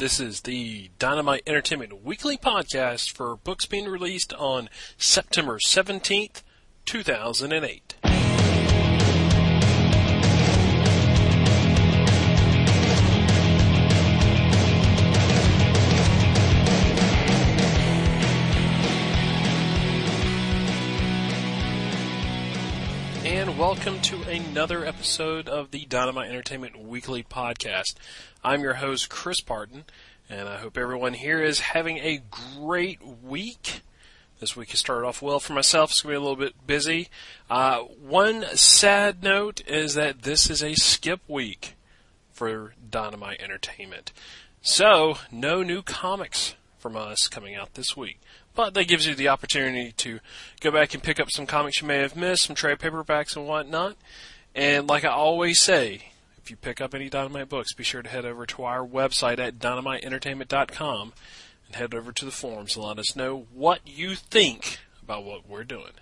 This is the Dynamite Entertainment Weekly Podcast for books being released on September 17th, 2008. Welcome to another episode of the Dynamite Entertainment Weekly Podcast. I'm your host, Chris Parton, and I hope everyone here is having a great week. This week has started off well for myself. It's going to be a little bit busy. Uh, one sad note is that this is a skip week for Dynamite Entertainment. So, no new comics from us coming out this week. But that gives you the opportunity to go back and pick up some comics you may have missed, some trade paperbacks and whatnot. And like I always say, if you pick up any Dynamite books, be sure to head over to our website at dynamiteentertainment.com and head over to the forums and let us know what you think about what we're doing.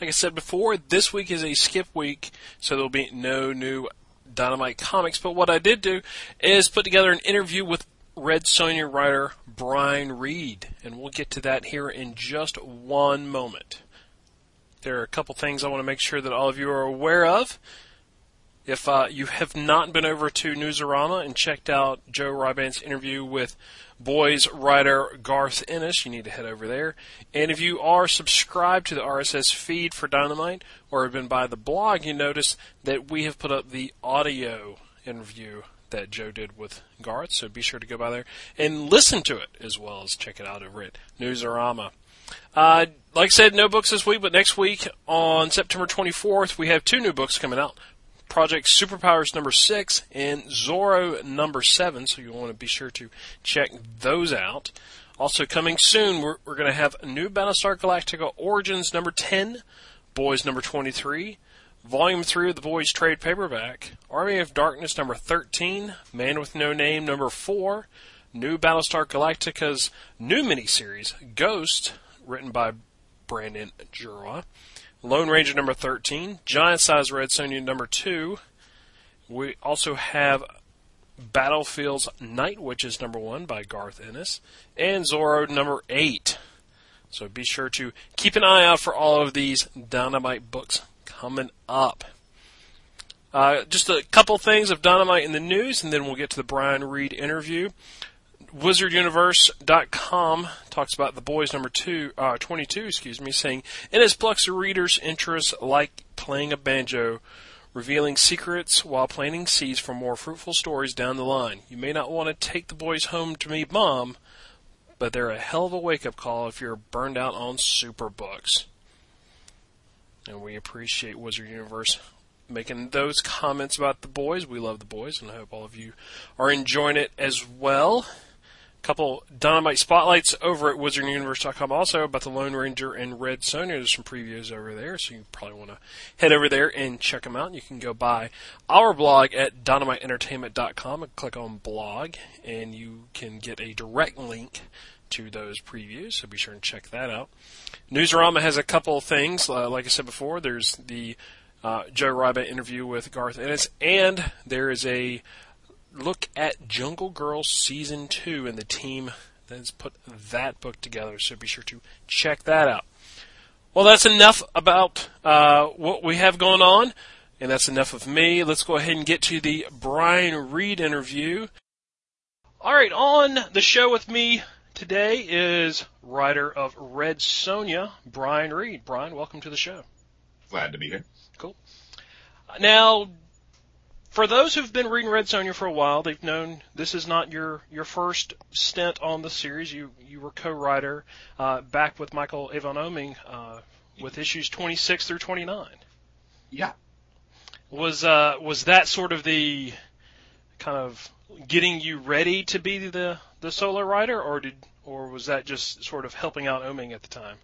Like I said before, this week is a skip week, so there'll be no new Dynamite comics. But what I did do is put together an interview with Red Sonja writer Brian Reed, and we'll get to that here in just one moment. There are a couple things I want to make sure that all of you are aware of. If uh, you have not been over to Newsarama and checked out Joe Rybandt's interview with Boys writer Garth Ennis, you need to head over there. And if you are subscribed to the RSS feed for Dynamite or have been by the blog, you notice that we have put up the audio interview that Joe did with Garth, so be sure to go by there and listen to it as well as check it out over at Newsarama. Uh, like I said, no books this week, but next week on September 24th, we have two new books coming out. Project Superpowers number six and Zorro number seven, so you'll want to be sure to check those out. Also coming soon, we're, we're going to have new Battlestar Galactica Origins number 10, Boys number 23, Volume 3 of the Boys Trade Paperback, Army of Darkness number 13, Man with No Name number 4, new Battlestar Galactica's new miniseries, Ghost, written by Brandon Jerwa, Lone Ranger number 13, Giant Size Red Sonja number 2. We also have Battlefield's Night Witches number 1 by Garth Ennis, and Zorro number 8. So be sure to keep an eye out for all of these Dynamite books coming up. Uh, just a couple things of Dynamite in the news, and then we'll get to the Brian Reed interview. WizardUniverse.com talks about the boys number two, uh, 22, excuse me, saying, in his Pluxer readers' interest like playing a banjo, revealing secrets while planting seeds for more fruitful stories down the line. You may not want to take the boys home to meet mom, but they're a hell of a wake up call if you're burned out on super books and we appreciate Wizard Universe making those comments about the boys. We love the boys, and I hope all of you are enjoying it as well. A couple Dynamite spotlights over at WizardUniverse.com also about the Lone Ranger and Red Sonja. There's some previews over there, so you probably want to head over there and check them out. You can go by our blog at dynamiteentertainment.com and click on blog, and you can get a direct link to those previews, so be sure and check that out. Newsarama has a couple things. Uh, like I said before, there's the uh, Joe Rybandt interview with Garth Ennis, and there is a look at Jungle Girls Season 2 and the team that has put that book together, so be sure to check that out. Well, that's enough about uh, what we have going on, and that's enough of me. Let's go ahead and get to the Brian Reed interview. All right, on the show with me today is writer of Red Sonja, Brian Reed. Brian, welcome to the show. Glad to be here. Cool. Now, for those who've been reading Red Sonja for a while, they've known this is not your, your first stint on the series. You you were co-writer uh, back with Michael Avon Oeming uh, with issues 26 through 29. Yeah. Was uh, was that sort of the kind of getting you ready to be the the solo writer, or did or was that just sort of helping out Oeming at the time?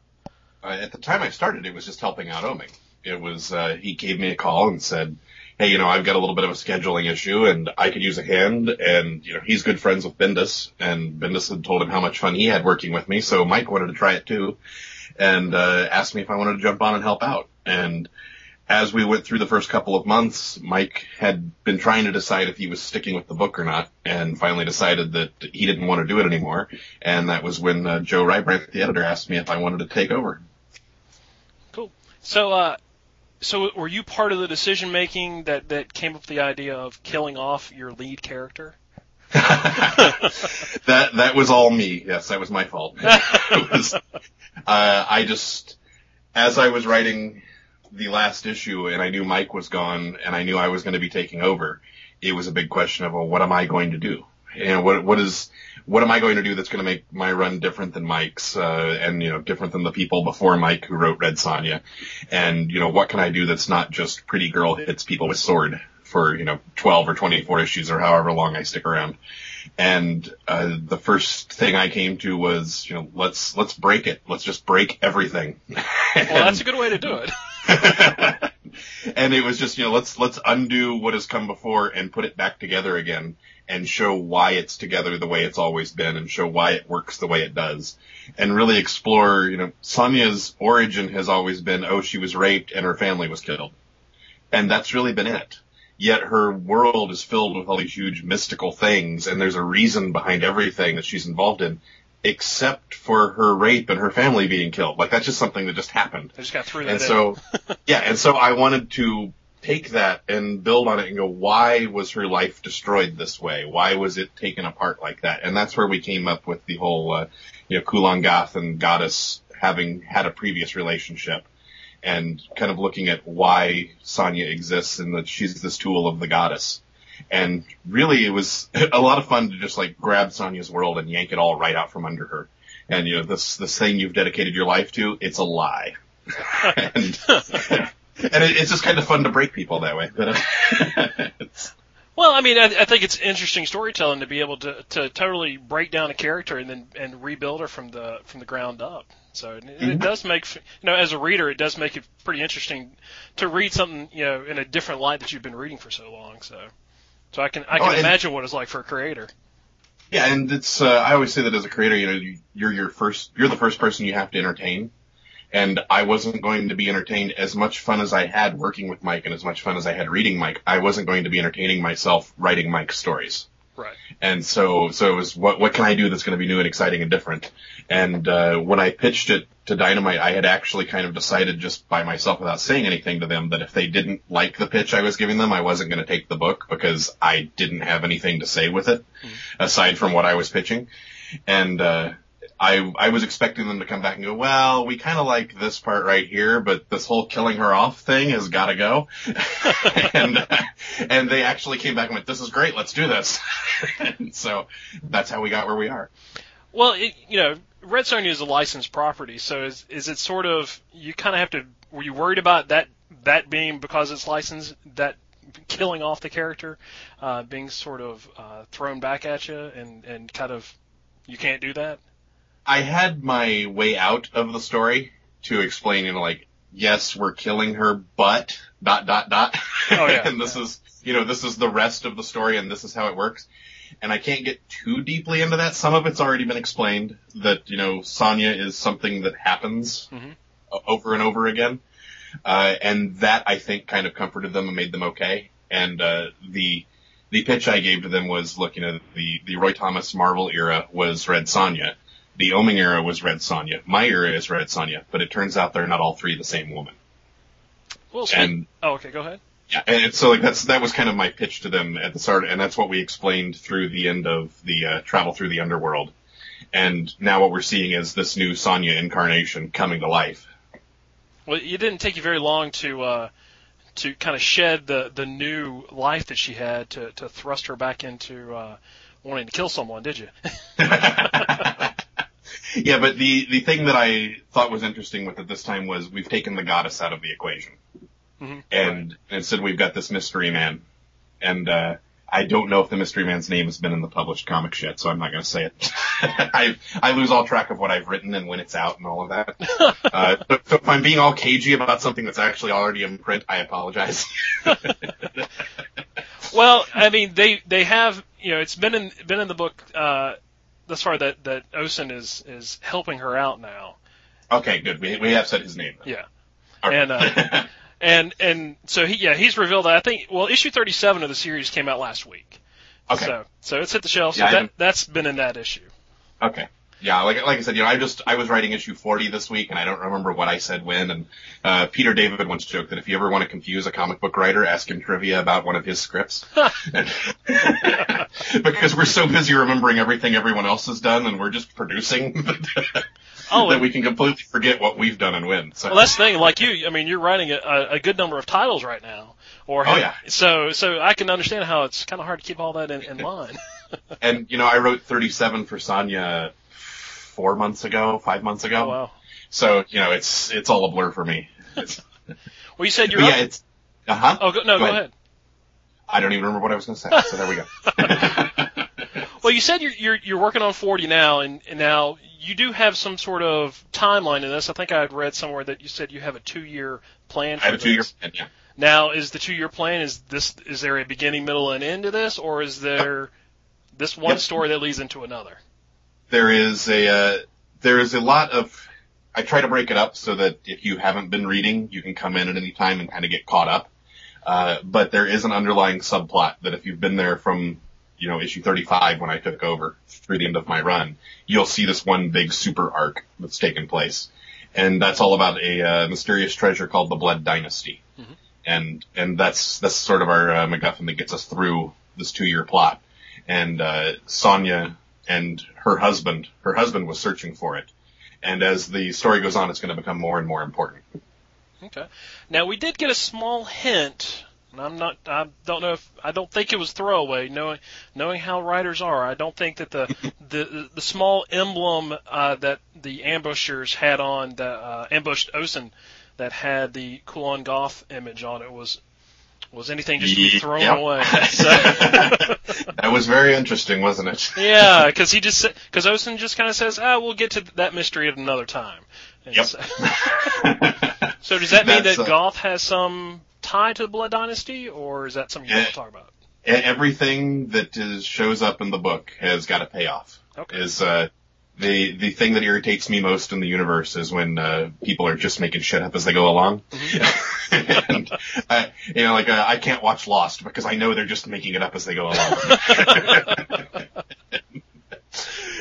Uh, at the time I started, it was just helping out Oeming. It was uh, he gave me a call and said, "Hey, you know, I've got a little bit of a scheduling issue, and I could use a hand." And you know, he's good friends with Bendis, and Bendis had told him how much fun he had working with me, so Mike wanted to try it too, and uh, asked me if I wanted to jump on and help out. And as we went through the first couple of months, Mike had been trying to decide if he was sticking with the book or not, and finally decided that he didn't want to do it anymore. And that was when uh, Joe Rybandt, the editor, asked me if I wanted to take over. Cool. So, uh, so were you part of the decision making that that came up with the idea of killing off your lead character? that that was all me. Yes, that was my fault. was, uh, I just, as I was writing the last issue, and I knew Mike was gone, and I knew I was going to be taking over. It was a big question of, well, what am I going to do? And what what is what am I going to do that's going to make my run different than Mike's, uh, and you know, different than the people before Mike who wrote Red Sonja, and you know, what can I do that's not just pretty girl hits people with sword for you know 12 or 24 issues or however long I stick around. And uh, the first thing I came to was, you know, let's let's break it. Let's just break everything. well, that's a good way to do it. and it was just, you know, let's let's undo what has come before and put it back together again and show why it's together the way it's always been and show why it works the way it does. And really explore, you know, Sonja's origin has always been, oh, she was raped and her family was killed. And that's really been it. Yet her world is filled with all these huge mystical things and there's a reason behind everything that she's involved in except for her rape and her family being killed. Like that's just something that just happened. I just got through that. And so, yeah, and so I wanted to take that and build on it and go, why was her life destroyed this way? Why was it taken apart like that? And that's where we came up with the whole, uh, you know, Kulan Gath and Goddess having had a previous relationship and kind of looking at why Sonja exists and that she's this tool of the goddess. And really, it was a lot of fun to just like grab Sonja's world and yank it all right out from under her. And you know, this this thing you've dedicated your life to, it's a lie. and, and it, it's just kind of fun to break people that way. But uh, well, I mean, I, I think it's interesting storytelling to be able to to totally break down a character and then and rebuild her from the from the ground up. So it, mm-hmm. it does make you know as a reader, it does make it pretty interesting to read something you know in a different light that you've been reading for so long. So. So I can I can oh, imagine what it's like for a creator. Yeah, and it's uh, I always say that as a creator, you know, you're your first you're the first person you have to entertain. And I wasn't going to be entertained as much fun as I had working with Mike and as much fun as I had reading Mike. I wasn't going to be entertaining myself writing Mike's stories. Right. And so, so it was what, what can I do that's going to be new and exciting and different? And, uh, when I pitched it to Dynamite, I had actually kind of decided just by myself without saying anything to them that if they didn't like the pitch I was giving them, I wasn't going to take the book because I didn't have anything to say with it mm-hmm. aside from what I was pitching. And, uh, I I was expecting them to come back and go, well, we kind of like this part right here, but this whole killing her off thing has got to go. and and they actually came back and went, this is great, let's do this. so that's how we got where we are. Well, it, you know, Red Sonja is a licensed property, so is is it sort of you kind of have to? Were you worried about that that being because it's licensed that killing off the character uh, being sort of uh, thrown back at you and and kind of you can't do that? I had my way out of the story to explain, you know, like, yes, we're killing her, but dot dot dot. Oh yeah. and this yeah. is, you know, this is the rest of the story, and this is how it works. And I can't get too deeply into that. Some of it's already been explained. That you know, Sonja is something that happens mm-hmm. over and over again, uh, and that I think kind of comforted them and made them okay. And uh, the the pitch I gave to them was, look, you know, the the Roy Thomas Marvel era was Red Sonja the Oeming era was Red Sonja. My era is Red Sonja, but it turns out they're not all three the same woman. Well, and, oh, okay, go ahead. Yeah, and so like that's that was kind of my pitch to them at the start, and that's what we explained through the end of the uh, travel through the underworld. And now what we're seeing is this new Sonja incarnation coming to life. Well, it didn't take you very long to uh, to kind of shed the the new life that she had to to thrust her back into uh, wanting to kill someone, did you? yeah, but the the thing that I thought was interesting with it this time was we've taken the goddess out of the equation, mm-hmm. and instead we've got this mystery man, and uh, I don't know if the mystery man's name has been in the published comics yet, so I'm not going to say it. I I lose all track of what I've written and when it's out and all of that. uh, so, so if I'm being all cagey about something that's actually already in print, I apologize. well, I mean they they have you know it's been in been in the book. Uh, thus far that that Osen is is helping her out now. Okay, good. We we have said his name. Yeah, and uh, And and so he yeah he's revealed that I think well issue 37 of the series came out last week. Okay. So so it's hit the shelves. So Yeah, I that that's been in that issue. Okay. Yeah, like like I said, you know, I just I was writing issue 40 this week, and I don't remember what I said when. And uh, Peter David once joked that if you ever want to confuse a comic book writer, ask him trivia about one of his scripts. And- because we're so busy remembering everything everyone else has done, and we're just producing Oh, that we can completely forget what we've done and when. So Well, that's the thing. Like you, I mean, you're writing a, a good number of titles right now. Or Oh, yeah. So so I can understand how it's kind of hard to keep all that in, in line. and you know, I wrote 37 for Sonja four months ago, five months ago. Oh, wow. So you know, it's it's all a blur for me. Well, you said you're. up- yeah, it's uh huh. oh go, no, go, go ahead. ahead. I don't even remember what I was going to say. So there we go. Well, you said you're you're you're working on 40 now, and, and now you do have some sort of timeline in this. I think I had read somewhere that you said you have a two year plan. For I have a two year plan. Yeah. Now, is the two year plan is this is there a beginning, middle, and end to this, or is there this one Yep. story that leads into another? There is a uh, there is a lot of. I try to break it up so that if you haven't been reading, you can come in at any time and kind of get caught up. Uh, but there is an underlying subplot that if you've been there from you know issue 35 when I took over through the end of my run, you'll see this one big super arc that's taken place, and that's all about a uh, mysterious treasure called the Blood Dynasty, and and that's that's sort of our uh, MacGuffin that gets us through this two year plot. And uh, Sonja and her husband, her husband was searching for it, and as the story goes on, it's going to become more and more important. Okay. Now we did get a small hint, and I'm not. I don't know if I don't think it was throwaway. Knowing knowing how writers are, I don't think that the the the small emblem uh, that the ambushers had on the uh, ambushed Osen that had the Kulan Gath image on it was was anything just to be thrown Yep. away. So, that was very interesting, wasn't it? yeah, because he just because Osen just kind of says, "Ah, we'll get to that mystery at another time." And Yep. so- So does that mean That's, that uh, Gath has some tie to the Blood Dynasty, or is that something you want to talk about? Everything that is, shows up in the book has got a payoff. Okay. Is uh, the the thing that irritates me most in the universe is when uh, people are just making shit up as they go along. and uh, you know, like uh, I can't watch Lost because I know they're just making it up as they go along.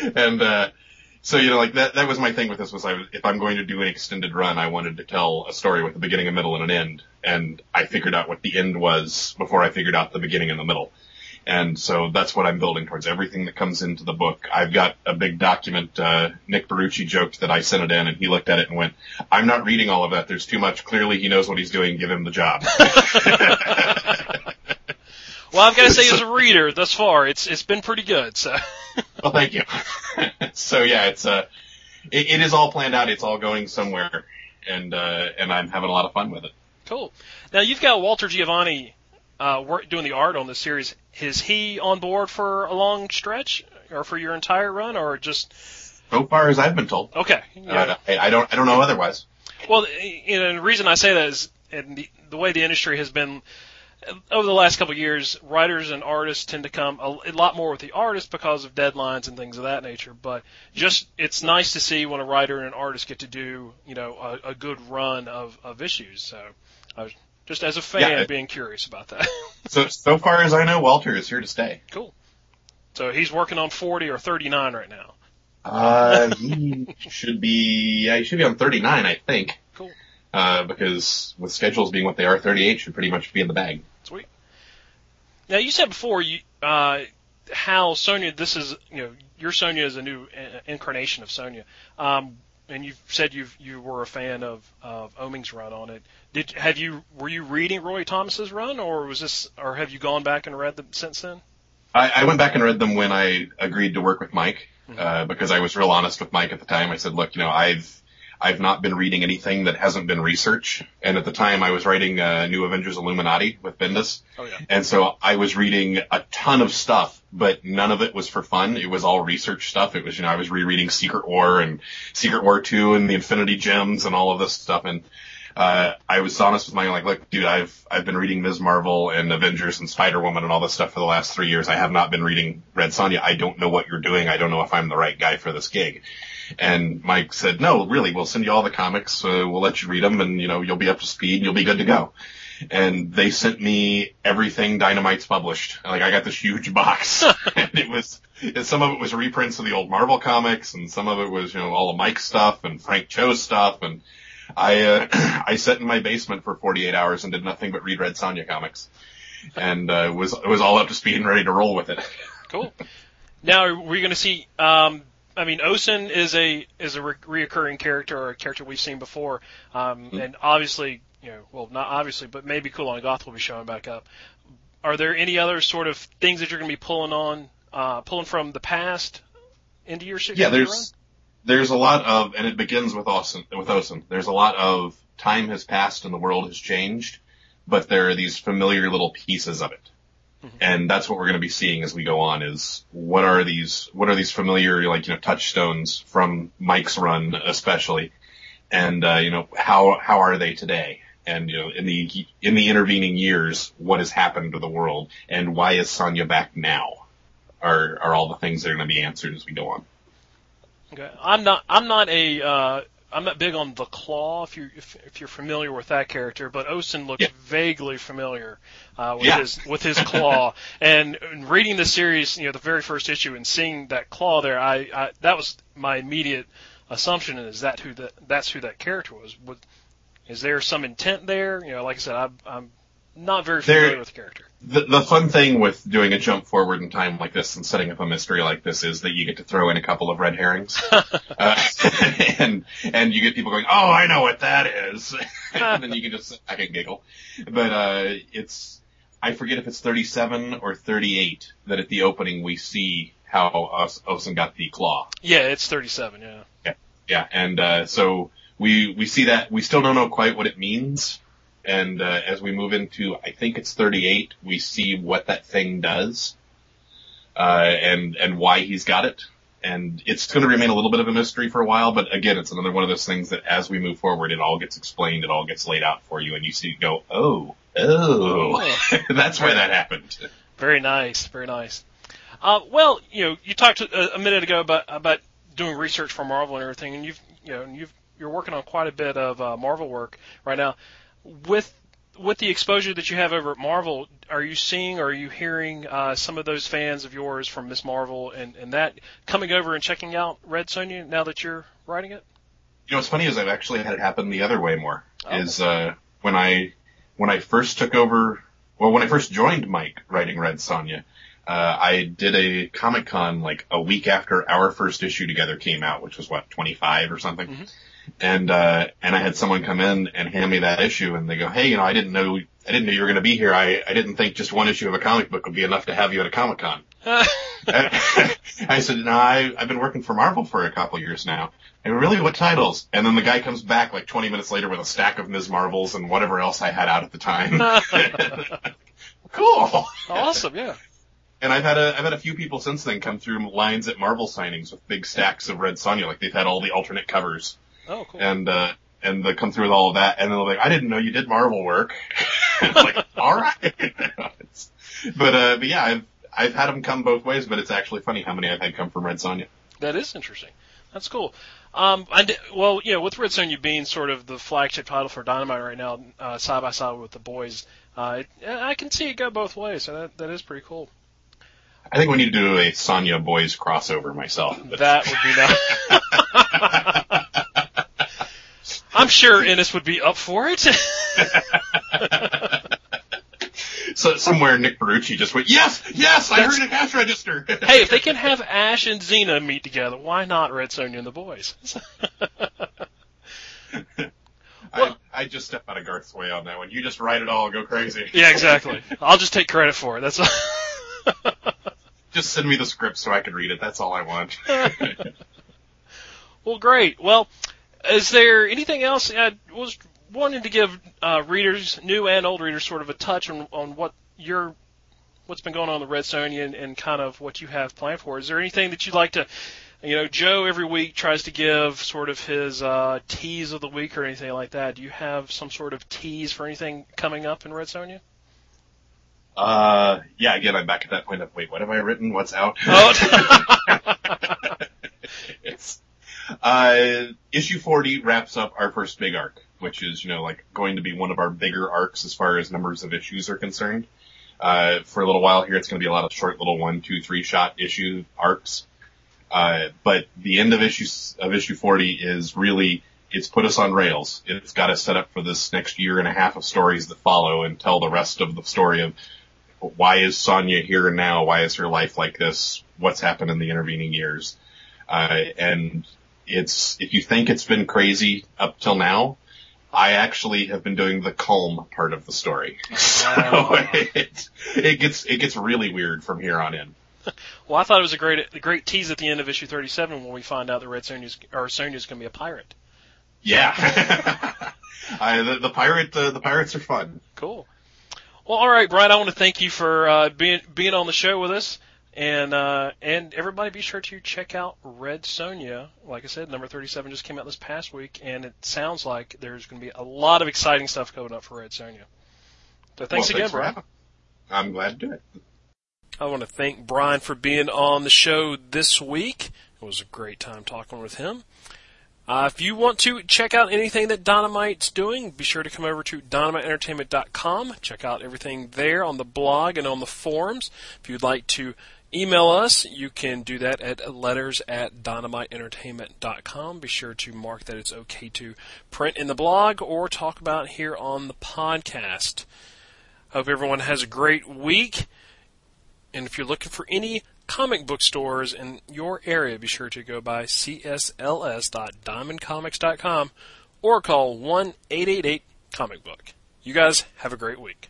and uh, so you know, like that that was my thing with this was I if I'm going to do an extended run, I wanted to tell a story with a beginning, a middle, and an end. And I figured out what the end was before I figured out the beginning and the middle. And so that's what I'm building towards. Everything that comes into the book, I've got a big document. Uh, Nick Barrucci joked that I sent it in, and he looked at it and went, "I'm not reading all of that. There's too much. Clearly, he knows what he's doing. Give him the job." Well, I've got to say, as a reader, thus far, it's it's been pretty good. So, well, thank you. so yeah, it's uh, it, it is all planned out. It's all going somewhere, and uh, and I'm having a lot of fun with it. cool. Now you've got Walter Geovani uh, work, doing the art on this series. Is he on board for a long stretch, or for your entire run, or just So far as I've been told, okay? Yeah. uh, I, I don't I don't know otherwise. Well, you know, the reason I say that is, and the, the way the industry has been over the last couple of years, writers and artists tend to come a, a lot more with the artist because of deadlines and things of that nature. But just it's nice to see when a writer and an artist get to do, you know, a, a good run of, of issues. So, I was just as a fan, Yeah. being curious about that. So so far as I know, Walter is here to stay. cool. So he's working on 40 or 39 right now. Uh, he should be yeah, he should be on 39, I think. Cool. Uh, because with schedules being what they are, 38 should pretty much be in the bag. Now you said before you uh, how Sonja. This is you know your Sonja is a new incarnation of Sonja, um, and you said you you were a fan of of Oeming's run on it. Did have you were you reading Roy Thomas's run, or was this or have you gone back and read them since then? I, I went back and read them when I agreed to work with Mike, uh, because I was real honest with Mike at the time. I said, look, you know, I've, I've not been reading anything that hasn't been research. And at the time I was writing, uh, New Avengers Illuminati with Bendis. Oh yeah. And so I was reading a ton of stuff, but none of it was for fun. It was all research stuff. It was, you know, I was rereading Secret War and Secret War 2 and the Infinity Gems and all of this stuff. And, uh, I was honest with my, like, look, dude, I've, I've been reading Ms. Marvel and Avengers and Spider-Woman and all this stuff for the last three years. I have not been reading Red Sonja. I don't know what you're doing. I don't know if I'm the right guy for this gig. And Mike said, no, really, we'll send you all the comics. Uh, we'll let you read them and, you know, you'll be up to speed and you'll be good to go. And they sent me everything Dynamite's published. Like I got this huge box and it was, some of it was reprints of the old Marvel comics and some of it was, you know, all of Mike's stuff and Frank Cho's stuff. And I, uh, I sat in my basement for 48 hours and did nothing but read Red Sonja comics and, uh, was, it was all up to speed and ready to roll with it. Cool. Now, we're we going to see, um, I mean, Osen is a is a re- reoccurring character or a character we've seen before, um, mm-hmm. and obviously, you know, well, not obviously, but maybe Kulan Gath will be showing back up. Are there any other sort of things that you're going to be pulling on, uh, pulling from the past into your Yeah, there's run? there's a lot of, and it begins with Osen. With Osen, there's a lot of time has passed and the world has changed, but there are these familiar little pieces of it. Mm-hmm. And that's what we're going to be seeing as we go on is what are these, what are these familiar, like, you know, touchstones from Mike's run, especially. And, uh, you know, how, how are they today? And, you know, in the, in the intervening years, what has happened to the world and why is Sonja back now? Are, are all the things that are going to be answered as we go on. Okay. I'm not, I'm not a, uh, I'm not big on the Claw if you if, if you're familiar with that character, but Osen looks yeah. vaguely familiar uh, with yeah. his with his Claw. and reading the series, you know, the very first issue and seeing that Claw there, I, I that was my immediate assumption is that who that that's who that character was. Would, is there some intent there? You know, like I said, I, I'm not very familiar there, with the character. The, the fun thing with doing a jump forward in time like this and setting up a mystery like this is that you get to throw in a couple of red herrings, uh, and and you get people going, "Oh, I know what that is," and then you can just sit back and giggle. But uh, it's I forget if it's 37 or 38 that at the opening we see how Osen got the claw. Yeah, it's 37. Yeah. Yeah, yeah, and uh, so we we see that we still don't know quite what it means and uh, as we move into, I think it's 38, we see what that thing does, uh, and and why he's got it. And it's going to remain a little bit of a mystery for a while, but again, it's another one of those things that as we move forward, it all gets explained, it all gets laid out for you, and you see, go, oh, oh, that's why that happened. Very nice, very nice. Uh, well, you know, you talked a, a minute ago about about doing research for Marvel and everything, and you've you know you've you're working on quite a bit of uh, Marvel work right now with with the exposure that you have over at Marvel, are you seeing or are you hearing uh, some of those fans of yours from Ms. Marvel and, and that coming over and checking out Red Sonja now that you're writing it? You know, what's funny is I've actually had it happen the other way more. Oh. Is uh, when I when I first took over, well, when I first joined Mike writing Red Sonja, uh, I did a Comic Con like a week after our first issue together came out, which was what 25 or something. Mm-hmm and uh, and I had someone come in and hand me that issue, and they go, "Hey, you know, I didn't know I didn't know you were going to be here. I I didn't think just one issue of a comic book would be enough to have you at a Comic Con." I said, "No, I I've been working for Marvel for a couple years now." And really, what titles? And then the guy comes back like 20 minutes later with a stack of Ms. Marvels and whatever else I had out at the time. cool. Awesome, yeah. And I've had a I've had a few people since then come through lines at Marvel signings with big stacks of Red Sonja, like they've had all the alternate covers. Oh, cool. And, uh, and they come through with all of that, and they're like, I didn't know you did Marvel work. like, all right. but, uh, but yeah, I've, I've had them come both ways, but it's actually funny how many I've had come from Red Sonja. That is interesting. That's cool. Um, and, well, you know, with Red Sonja being sort of the flagship title for Dynamite right now, uh, side by side with the boys, uh, it, I can see it go both ways. So that, that is pretty cool. I think we need to do a Sonja boys crossover myself. But. That would be nice. I'm sure Ennis would be up for it. so somewhere Nick Barrucci just went, yes, yes, I That's, heard a cash register. hey, if they can have Ash and Xena meet together, why not Red Sonja and the boys? I, I just step out of Garth's way on that one. You just write it all, go crazy. Yeah, exactly. I'll just take credit for it. That's all. just send me the script so I can read it. That's all I want. well, great. Well, is there anything else? I was wanting to give uh, readers, new and old readers, sort of a touch on, on what your what's been going on in the Red Sonja and, and kind of what you have planned for. Is there anything that you'd like to? You know, Joe every week tries to give sort of his uh, tease of the week or anything like that. Do you have some sort of tease for anything coming up in Red Sonja? Uh, yeah. Again, I'm back at that point of wait, what have I written? What's out? Oh. it's Uh, issue 40 wraps up our first big arc, which is, you know, like going to be one of our bigger arcs as far as numbers of issues are concerned. Uh, for a little while here, it's going to be a lot of short little one, two, three shot issue arcs. Uh, but the end of issue, of issue 40 is really, it's put us on rails. It's got us set up for this next year and a half of stories that follow and tell the rest of the story of why is Sonja here now? Why is her life like this? What's happened in the intervening years? Uh, and it's, if you think it's been crazy up till now, I actually have been doing the calm part of the story. So it, it gets, it gets really weird from here on in. Well, I thought it was a great, a great tease at the end of issue 37 when we find out that Red Sonja's, or Sonja's going to be a pirate. Yeah. I, the, the pirate, uh, the pirates are fun. Cool. Well, all right, Brian. I want to thank you for uh, being being on the show with us, and uh, and everybody be sure to check out Red Sonja. Like I said, number 37 just came out this past week, and it sounds like there's going to be a lot of exciting stuff coming up for Red Sonja. So thanks well, again, thanks Brian. I'm glad to do it. I want to thank Brian for being on the show this week. It was a great time talking with him. Uh, if you want to check out anything that Dynamite's doing, be sure to come over to dynamiteentertainment.com. Check out everything there on the blog and on the forums. If you'd like to email us, you can do that at letters at dynamiteentertainment.com. Be sure to mark that it's okay to print in the blog or talk about here on the podcast. Hope everyone has a great week. And if you're looking for any comic book stores in your area, be sure to go by csls.diamondcomics.com or call 1 888 comic book. You guys have a great week.